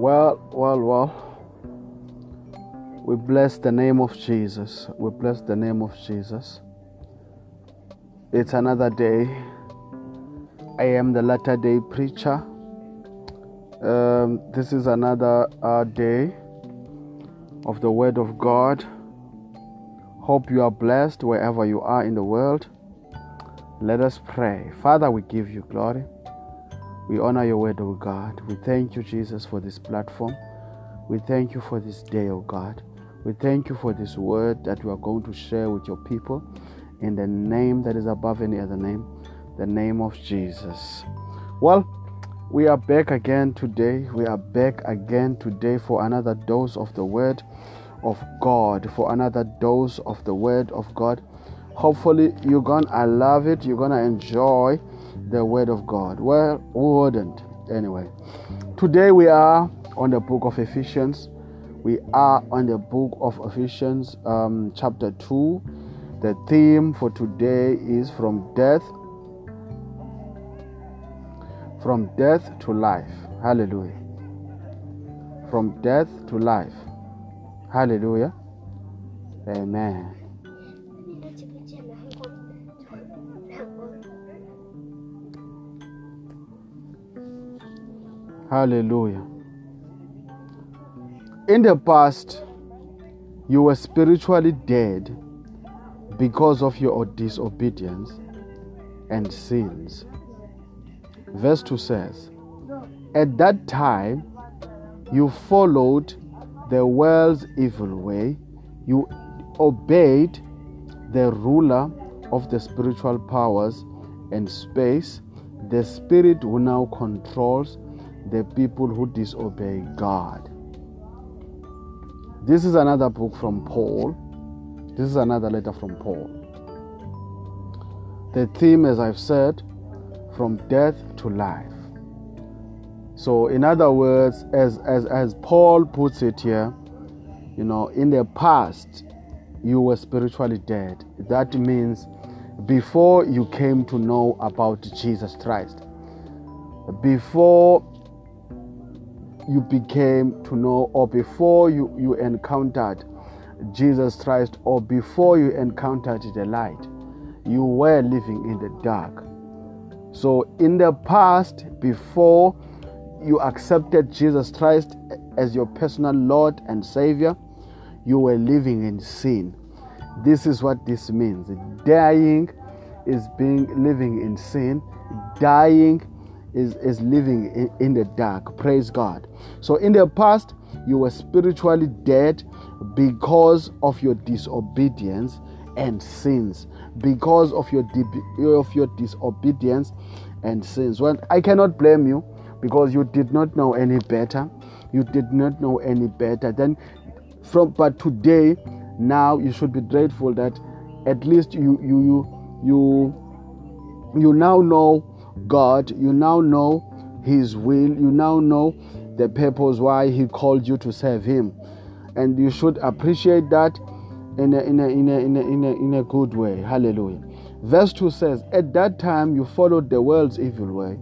Well, well, well. We bless the name of Jesus. We bless the name of Jesus. It's another day. I am the latter day preacher. Um, this is another uh, day of the Word of God. Hope you are blessed wherever you are in the world. Let us pray. Father, we give you glory. We honor your word, O God. We thank you, Jesus, for this platform. We thank you for this day, O God. We thank you for this word that we are going to share with your people in the name that is above any other name, the name of Jesus. Well, we are back again today. We are back again today for another dose of the word of God, for another dose of the word of God. Hopefully, you're gonna love it, you're gonna enjoy the Word of God. Well, who wouldn't? Anyway, today we are on the book of Ephesians. We are on the book of Ephesians, um, chapter 2. The theme for today is from death from death to life. Hallelujah. From death to life. Hallelujah. Amen. Hallelujah. In the past, you were spiritually dead because of your disobedience and sins. Verse 2 says, At that time, you followed the world's evil way, you obeyed the ruler of the spiritual powers and space, the spirit who now controls the people who disobey God. This is another book from Paul. This is another letter from Paul. The theme, as I've said, from death to life. So, in other words, as, as, as Paul puts it here, you know, in the past, you were spiritually dead. That means before you came to know about Jesus Christ, before you became to know, or before you, you encountered Jesus Christ, or before you encountered the light, you were living in the dark. So, in the past, before you accepted Jesus Christ as your personal Lord and Savior, you were living in sin. This is what this means. Dying is being living in sin. Dying is, is living in, in the dark. Praise God. So in the past, you were spiritually dead because of your disobedience and sins. Because of your of your disobedience and sins. Well, I cannot blame you because you did not know any better. You did not know any better. Then from but today, now you should be grateful that at least you you you you you now know God, you now know His will, you now know the purpose why He called you to serve Him. And you should appreciate that in a, in a, in a, in a, in a, in a good way. Hallelujah. Verse 2 says, At that time you followed the world's evil way,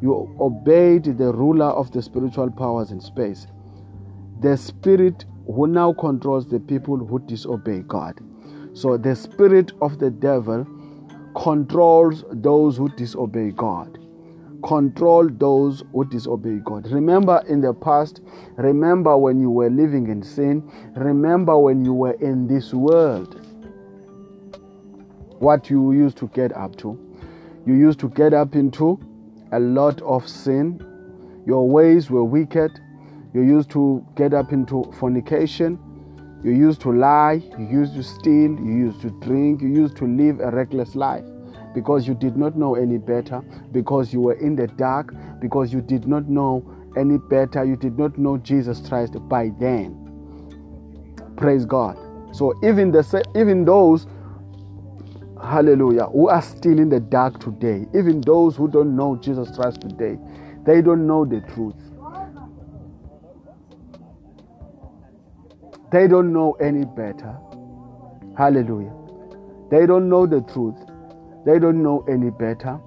you obeyed the ruler of the spiritual powers in space, the spirit who now controls the people who disobey God. So the spirit of the devil controls those who disobey God. Control those who disobey God. Remember in the past, remember when you were living in sin, remember when you were in this world, what you used to get up to. You used to get up into a lot of sin. Your ways were wicked. You used to get up into fornication. You used to lie, you used to steal, you used to drink, you used to live a reckless life because you did not know any better, because you were in the dark, because you did not know any better, you did not know Jesus Christ by then. Praise God. So even the even those hallelujah who are still in the dark today, even those who don't know Jesus Christ today, they don't know the truth. They don't know any better. Hallelujah. They don't know the truth. They don't know any better.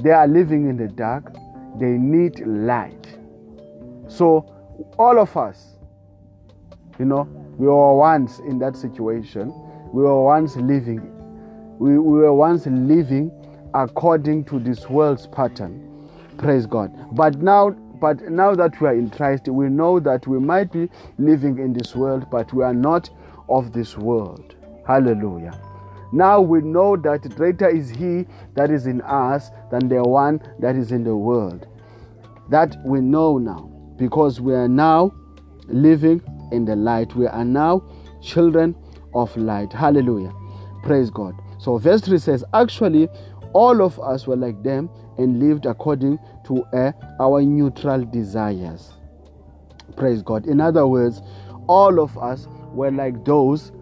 They are living in the dark. They need light. So all of us, you know, we were once in that situation. We were once living. We, we were once living according to this world's pattern. Praise God. But now, but now that we are in Christ, we know that we might be living in this world, but we are not of this world. Hallelujah. Now we know that greater is He that is in us than the one that is in the world. That we know now because we are now living in the light. We are now children of light. Hallelujah. Praise God. So, verse 3 says, Actually, all of us were like them and lived according to uh, our neutral desires. Praise God. In other words, all of us were like those,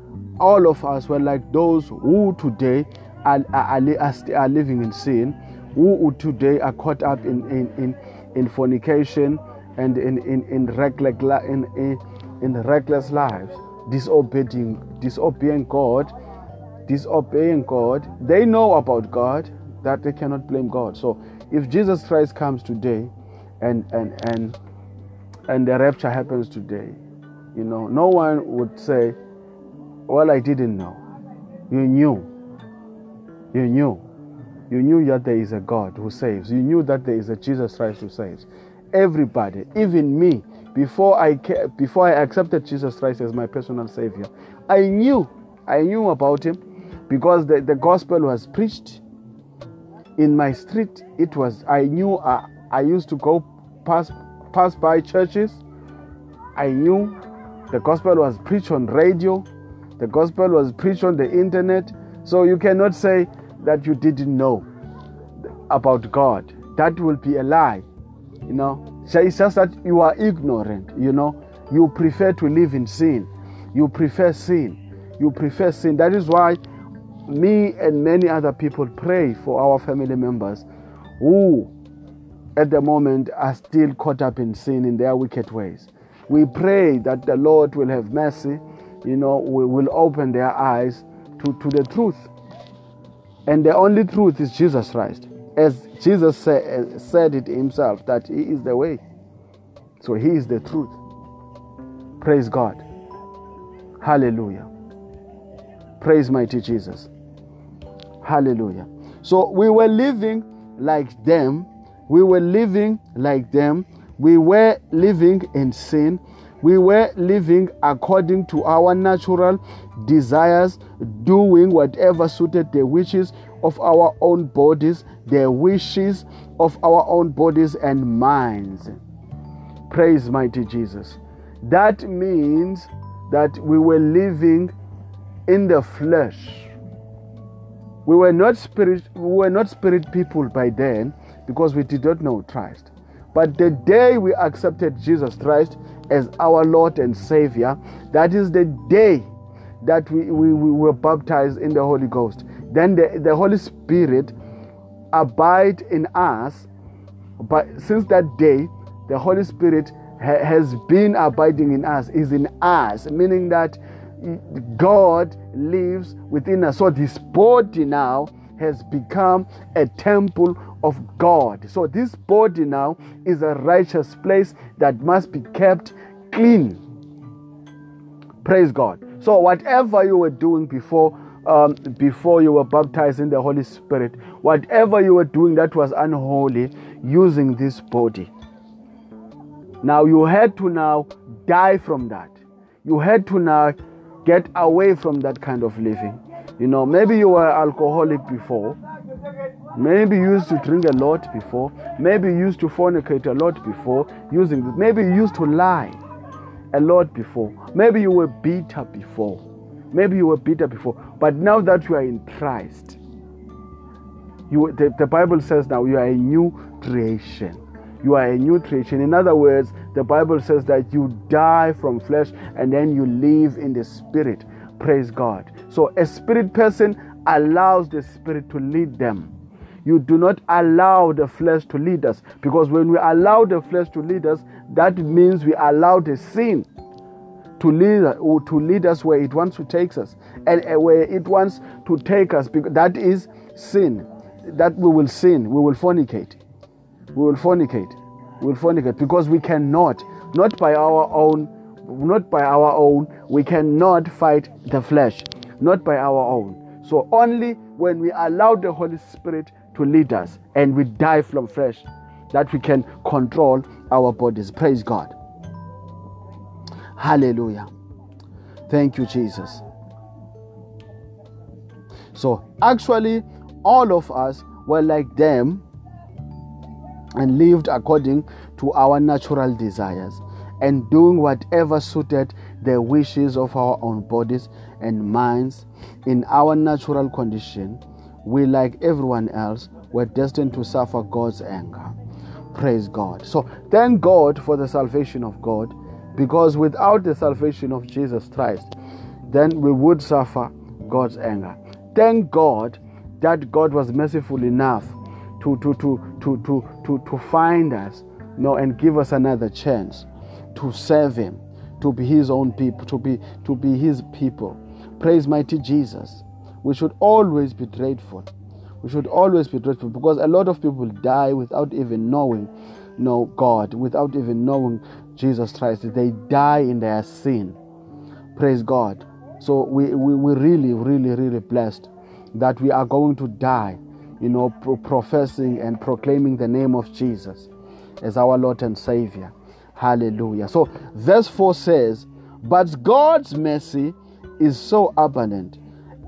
all of us were like those who today are, are, are, are living in sin, who today are caught up in, in, in, in fornication and in, in, in, reckless, in, in, in reckless lives, disobeying, disobeying God, disobeying God. They know about God that they cannot blame God. So if Jesus Christ comes today and and and and the rapture happens today, you know, no one would say, Well, I didn't know. You knew. You knew. You knew that there is a God who saves. You knew that there is a Jesus Christ who saves. Everybody, even me, before I before I accepted Jesus Christ as my personal Savior, I knew, I knew about Him, because the, the gospel was preached in my street. It was I knew I, uh, I used to go pass pass by churches. I knew the gospel was preached on radio. The gospel was preached on the internet. So you cannot say that you didn't know about God. That will be a lie. You know, so it's just that you are ignorant. You know, you prefer to live in sin. You prefer sin. You prefer sin. That is why me and many other people pray for our family members who, at the moment, are still caught up in sin in their wicked ways. We pray that the Lord will have mercy, you know, we will open their eyes to, to the truth. And the only truth is Jesus Christ. As Jesus say, said it himself, that He is the way. So He is the truth. Praise God. Hallelujah. Praise mighty Jesus. Hallelujah. So we were living like them. We were living like them. We were living in sin. We were living according to our natural desires, doing whatever suited the wishes of our own bodies, the wishes of our own bodies and minds. Praise mighty Jesus. That means that we were living in the flesh. We were not spirit we were not spirit people by then because we did not know Christ. But the day we accepted Jesus Christ as our Lord and Savior, that is the day that we, we, we were baptized in the Holy Ghost. Then the, the Holy Spirit abide in us. But since that day, the Holy Spirit ha- has been abiding in us, is in us, meaning that God lives within us. So this body now has become a temple of God. So this body now is a righteous place that must be kept clean. Praise God. So whatever you were doing before um, before you were baptized in the Holy Spirit, whatever you were doing that was unholy, using this body. Now you had to now die from that. You had to now get away from that kind of living. You know, maybe you were alcoholic before. Maybe you used to drink a lot before. Maybe you used to fornicate a lot before using Maybe you used to lie a lot before. Maybe you were bitter before. Maybe you were bitter before. But now that you are in Christ, you, the, the Bible says now you are a new creation. You are a new creation. In other words, the Bible says that you die from flesh and then you live in the spirit. Praise God. So a spirit person allows the spirit to lead them. You do not allow the flesh to lead us because when we allow the flesh to lead us, that means we allow the sin to lead to lead us where it wants to take us and uh, where it wants to take us because that is sin that we will sin we will fornicate we will fornicate we will fornicate because we cannot not by our own, not by our own. We cannot fight the flesh, not by our own. So only when we allow the Holy Spirit to lead us and we die from flesh, that we can control our bodies. Praise God. Hallelujah. Thank you, Jesus. So, actually, all of us were like them and lived according to our natural desires and doing whatever suited the wishes of our own bodies and minds. In our natural condition, we, like everyone else, were destined to suffer God's anger. Praise God. So, thank God for the salvation of God because without the salvation of Jesus Christ, then we would suffer God's anger. Thank God that God was merciful enough to, to, to, to, to, to, to find us know, and give us another chance to serve Him, to be His own people, to be, to be His people. Praise mighty Jesus. We should always be grateful. We should always be grateful because a lot of people die without even knowing know, God, without even knowing Jesus Christ. They die in their sin. Praise God. So we, we, we really, really, really blessed that we are going to die, you know, pro- professing and proclaiming the name of Jesus as our Lord and Savior. Hallelujah. So verse 4 says, But God's mercy is so abundant,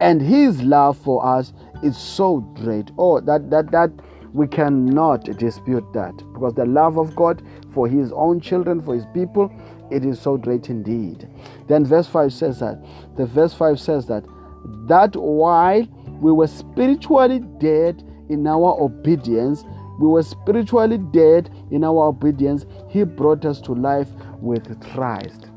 and his love for us is so great. Oh, that that that we cannot dispute that because the love of God for his own children, for his people, it is so great indeed. Then verse 5 says that the verse 5 says that that while we were spiritually dead in our obedience, we were spiritually dead in our obedience, he brought us to life with Christ.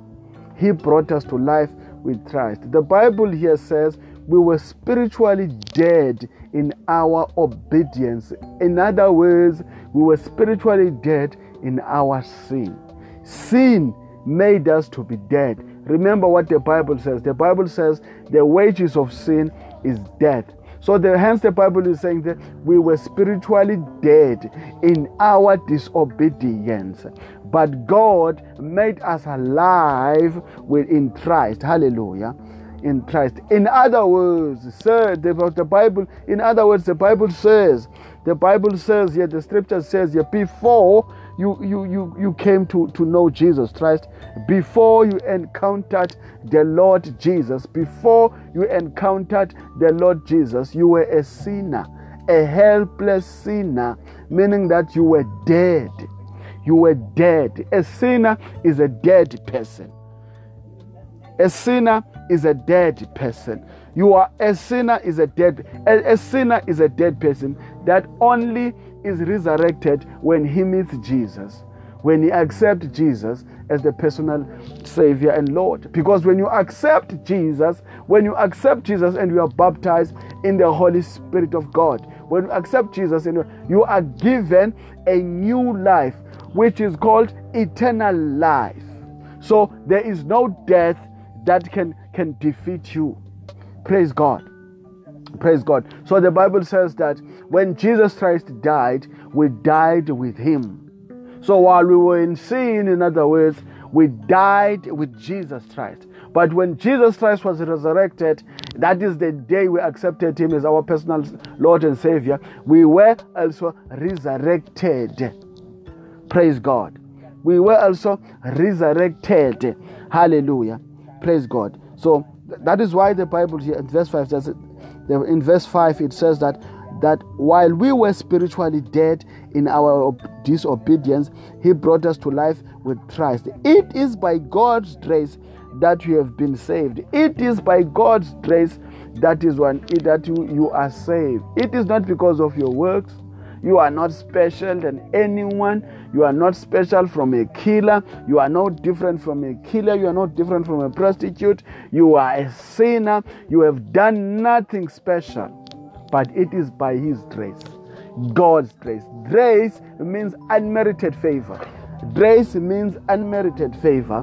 He brought us to life with Christ. The Bible here says we were spiritually dead in our obedience. In other words, we were spiritually dead in our sin. Sin made us to be dead. Remember what the Bible says. The Bible says the wages of sin is death. So the, hence the Bible is saying that we were spiritually dead in our disobedience. But God made us alive within Christ. Hallelujah. In Christ. In other words, sir, the, the Bible, in other words, the Bible says, the Bible says here, the scripture says here, before you, you, you, you came to, to know Jesus Christ, before you encountered the Lord Jesus, before you encountered the Lord Jesus, you were a sinner, a helpless sinner, meaning that you were dead. You were dead. A sinner is a dead person. A sinner is a dead person. You are a sinner is a dead a, a sinner is a dead person that only is resurrected when he meets Jesus, when he accepts Jesus as the personal Savior and Lord. Because when you accept Jesus, when you accept Jesus and you are baptized in the Holy Spirit of God, when you accept Jesus and you are given a new life, which is called eternal life. So there is no death that can, can defeat you. Praise God. Praise God. So the Bible says that when Jesus Christ died, we died with him. So while we were in sin, in other words, we died with Jesus Christ. But when Jesus Christ was resurrected, that is the day we accepted him as our personal Lord and Savior, we were also resurrected. Praise God. We were also resurrected. Hallelujah. Praise God. So that is why the Bible here in verse 5 says in verse 5 it says that that while we were spiritually dead in our disobedience he brought us to life with Christ. It is by God's grace that you have been saved. It is by God's grace that is one that you, you are saved. It is not because of your works. You are not special than anyone. You are not special from a killer. You are not different from a killer. You are not different from a prostitute. You are a sinner. You have done nothing special. But it is by His grace. God's grace. Grace means unmerited favor. Grace means unmerited favor.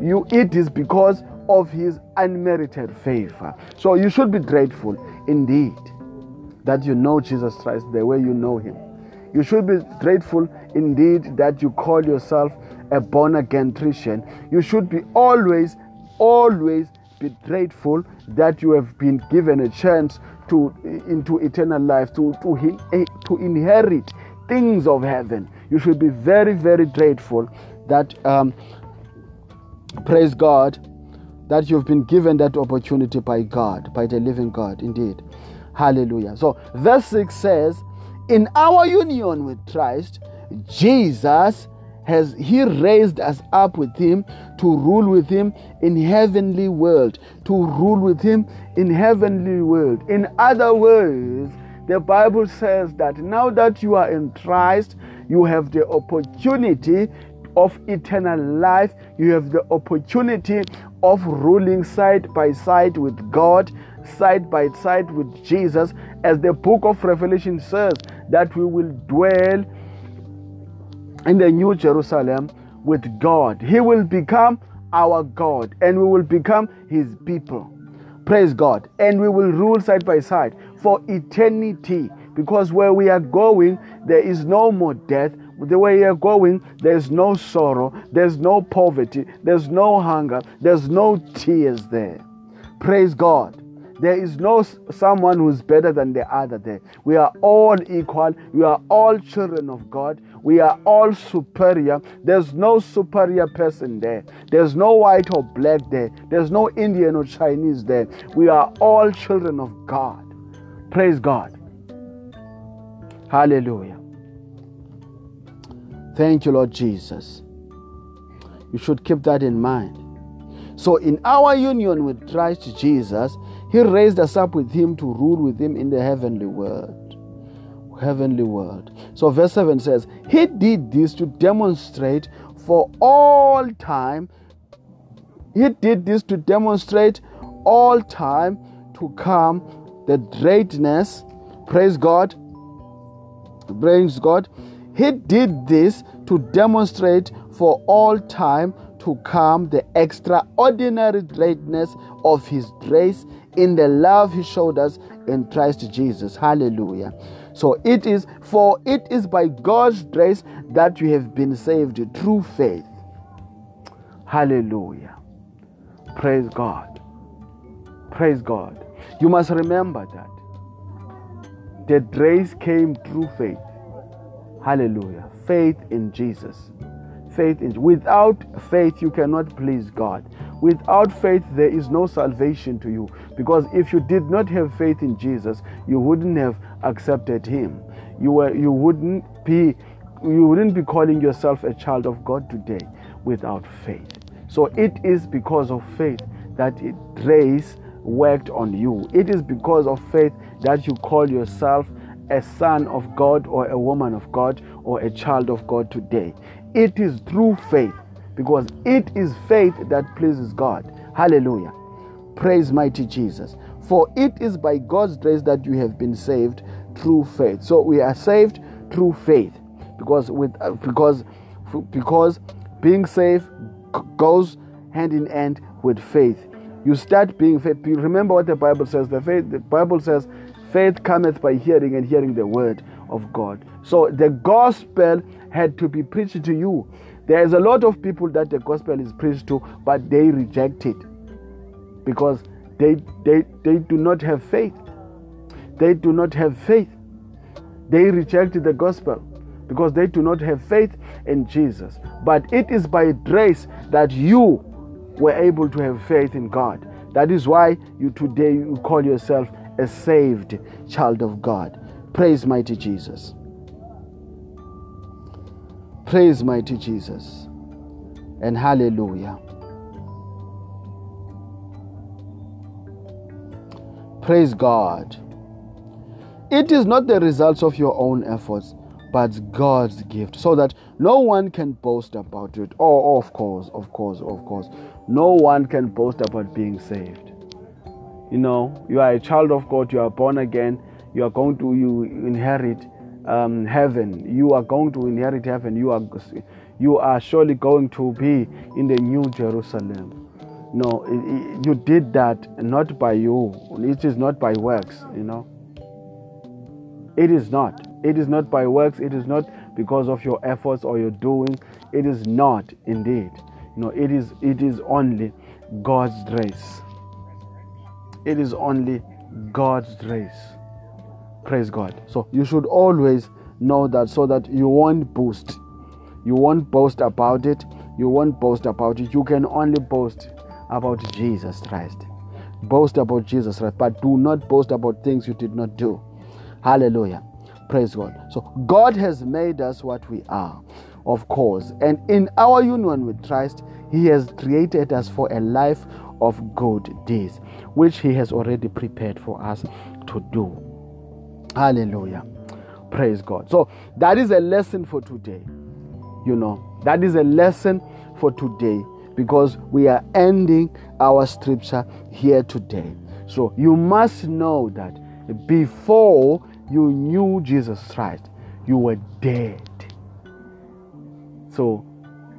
You it is because of his unmerited favor. So you should be grateful indeed that you know Jesus Christ the way you know him. You should be grateful indeed that you call yourself a born again Christian, you should be always, always be grateful that you have been given a chance to into eternal life to to, eh, to inherit things of heaven. You should be very, very grateful that um, praise God that you've been given that opportunity by God, by the living God, indeed. Hallelujah. So, verse 6 says, In our union with Christ, Jesus has he raised us up with him to rule with him in heavenly world to rule with him in heavenly world. In other words the bible says that now that you are in christ you have the opportunity of eternal life. You have the opportunity of ruling side by side with god side by side with jesus as the book of revelation says that we will dwell in the New Jerusalem with God. He will become our God and we will become His people. Praise God. And we will rule side by side for eternity because where we are going, there is no more death. The way we are going, there's no sorrow, there's no poverty, there's no hunger, there's no tears there. Praise God. There is no someone who's better than the other there. We are all equal. We are all children of God. We are all superior. There's no superior person there. There's no white or black there. There's no Indian or Chinese there. We are all children of God. Praise God. Hallelujah. Thank you, Lord Jesus. You should keep that in mind. So, in our union with Christ Jesus, he raised us up with him to rule with him in the heavenly world. Heavenly world. So, verse 7 says, He did this to demonstrate for all time. He did this to demonstrate all time to come the greatness. Praise God. Praise God. He did this to demonstrate for all time to come the extraordinary greatness of His grace in the love he showed us in Christ Jesus. Hallelujah. So it is for it is by God's grace that you have been saved through faith. Hallelujah. Praise God. Praise God. You must remember that the grace came through faith. Hallelujah. Faith in Jesus. Faith in without faith you cannot please God. Without faith, there is no salvation to you. Because if you did not have faith in Jesus, you wouldn't have accepted Him. You were, you wouldn't be, you wouldn't be calling yourself a child of God today without faith. So it is because of faith that it, grace worked on you. It is because of faith that you call yourself a son of God or a woman of God or a child of God today. It is through faith because it is faith that pleases God. Hallelujah. Praise mighty Jesus. For it is by God's grace that you have been saved through faith. So we are saved through faith because with uh, because because being saved goes hand in hand with faith. You start being faith. Remember what the Bible says. The faith the Bible says faith cometh by hearing and hearing the word of God. So the gospel had to be preached to you. There's a lot of people that the gospel is preached to, but they reject it because they, they, they do not have faith. They do not have faith. They reject the gospel because they do not have faith in Jesus. But it is by grace that you were able to have faith in God. That is why you today you call yourself a saved child of God. Praise mighty Jesus. Praise mighty Jesus. And hallelujah. Praise God. It is not the results of your own efforts, but God's gift, so that no one can boast about it. Oh, of course, of course, of course. No one can boast about being saved. You know, you are a child of God, you are born again, you are going to you inherit um, heaven. You are going to inherit heaven. You are, you are surely going to be in the new Jerusalem. No, you did that not by you. It is not by works, you know. It is not. It is not by works. It is not because of your efforts or your doing. It is not indeed. You know, it is it is only God's grace. It is only God's grace. Praise God. So you should always know that so that you won't boast. You won't boast about it. You won't boast about it. You can only boast about Jesus Christ. Boast about Jesus Christ, but do not boast about things you did not do. Hallelujah. Praise God. So God has made us what we are, of course. And in our union with Christ, He has created us for a life of good deeds, which He has already prepared for us to do. Hallelujah. Praise God. So that is a lesson for today. You know, that is a lesson for today because we are ending our scripture here today. So you must know that before you knew Jesus Christ, you were dead. So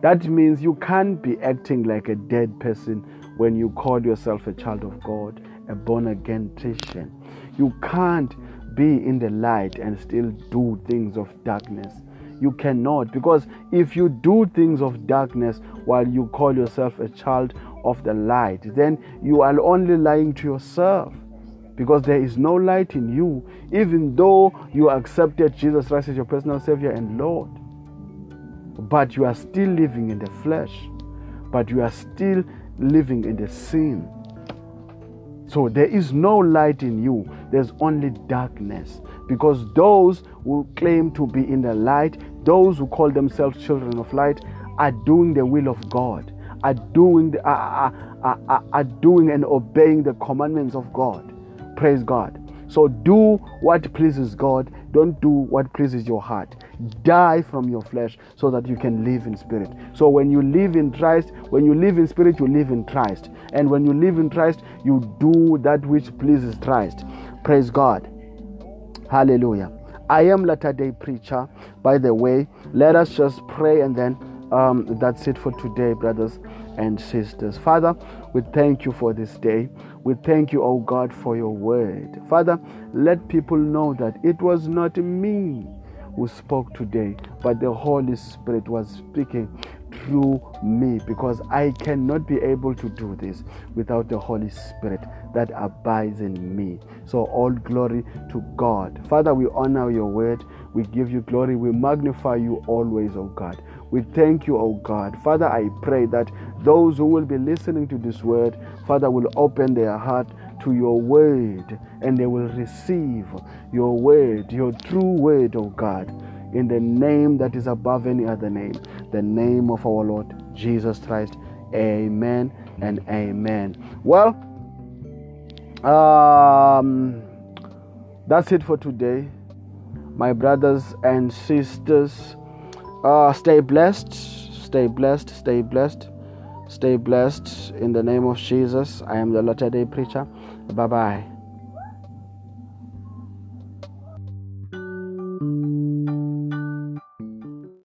that means you can't be acting like a dead person when you call yourself a child of God, a born again Christian. You can't be in the light and still do things of darkness. You cannot, because if you do things of darkness while you call yourself a child of the light, then you are only lying to yourself because there is no light in you, even though you accepted Jesus Christ as your personal Savior and Lord. But you are still living in the flesh, but you are still living in the sin. So there is no light in you, there's only darkness. Because those who claim to be in the light, those who call themselves children of light, are doing the will of God, are doing, the, are, are, are, are doing and obeying the commandments of God. Praise God. So do what pleases God. Don't do what pleases your heart. Die from your flesh so that you can live in spirit. So when you live in Christ, when you live in spirit, you live in Christ. And when you live in Christ, you do that which pleases Christ. Praise God. Hallelujah. I am Latter day Preacher. By the way, let us just pray and then um, that's it for today, brothers and sisters. Father, we thank you for this day. We thank you, oh God, for your word. Father, let people know that it was not me who spoke today, but the Holy Spirit was speaking through me because I cannot be able to do this without the Holy Spirit that abides in me. So, all glory to God. Father, we honor your word. We give you glory. We magnify you always, oh God. We thank you, oh God. Father, I pray that those who will be listening to this word, Father, will open their heart to your word and they will receive your word, your true word, oh God, in the name that is above any other name, the name of our Lord Jesus Christ. Amen and amen. Well, um, that's it for today, my brothers and sisters. Uh, stay blessed, stay blessed, stay blessed, stay blessed in the name of Jesus. I am the Latter day Preacher. 拜拜。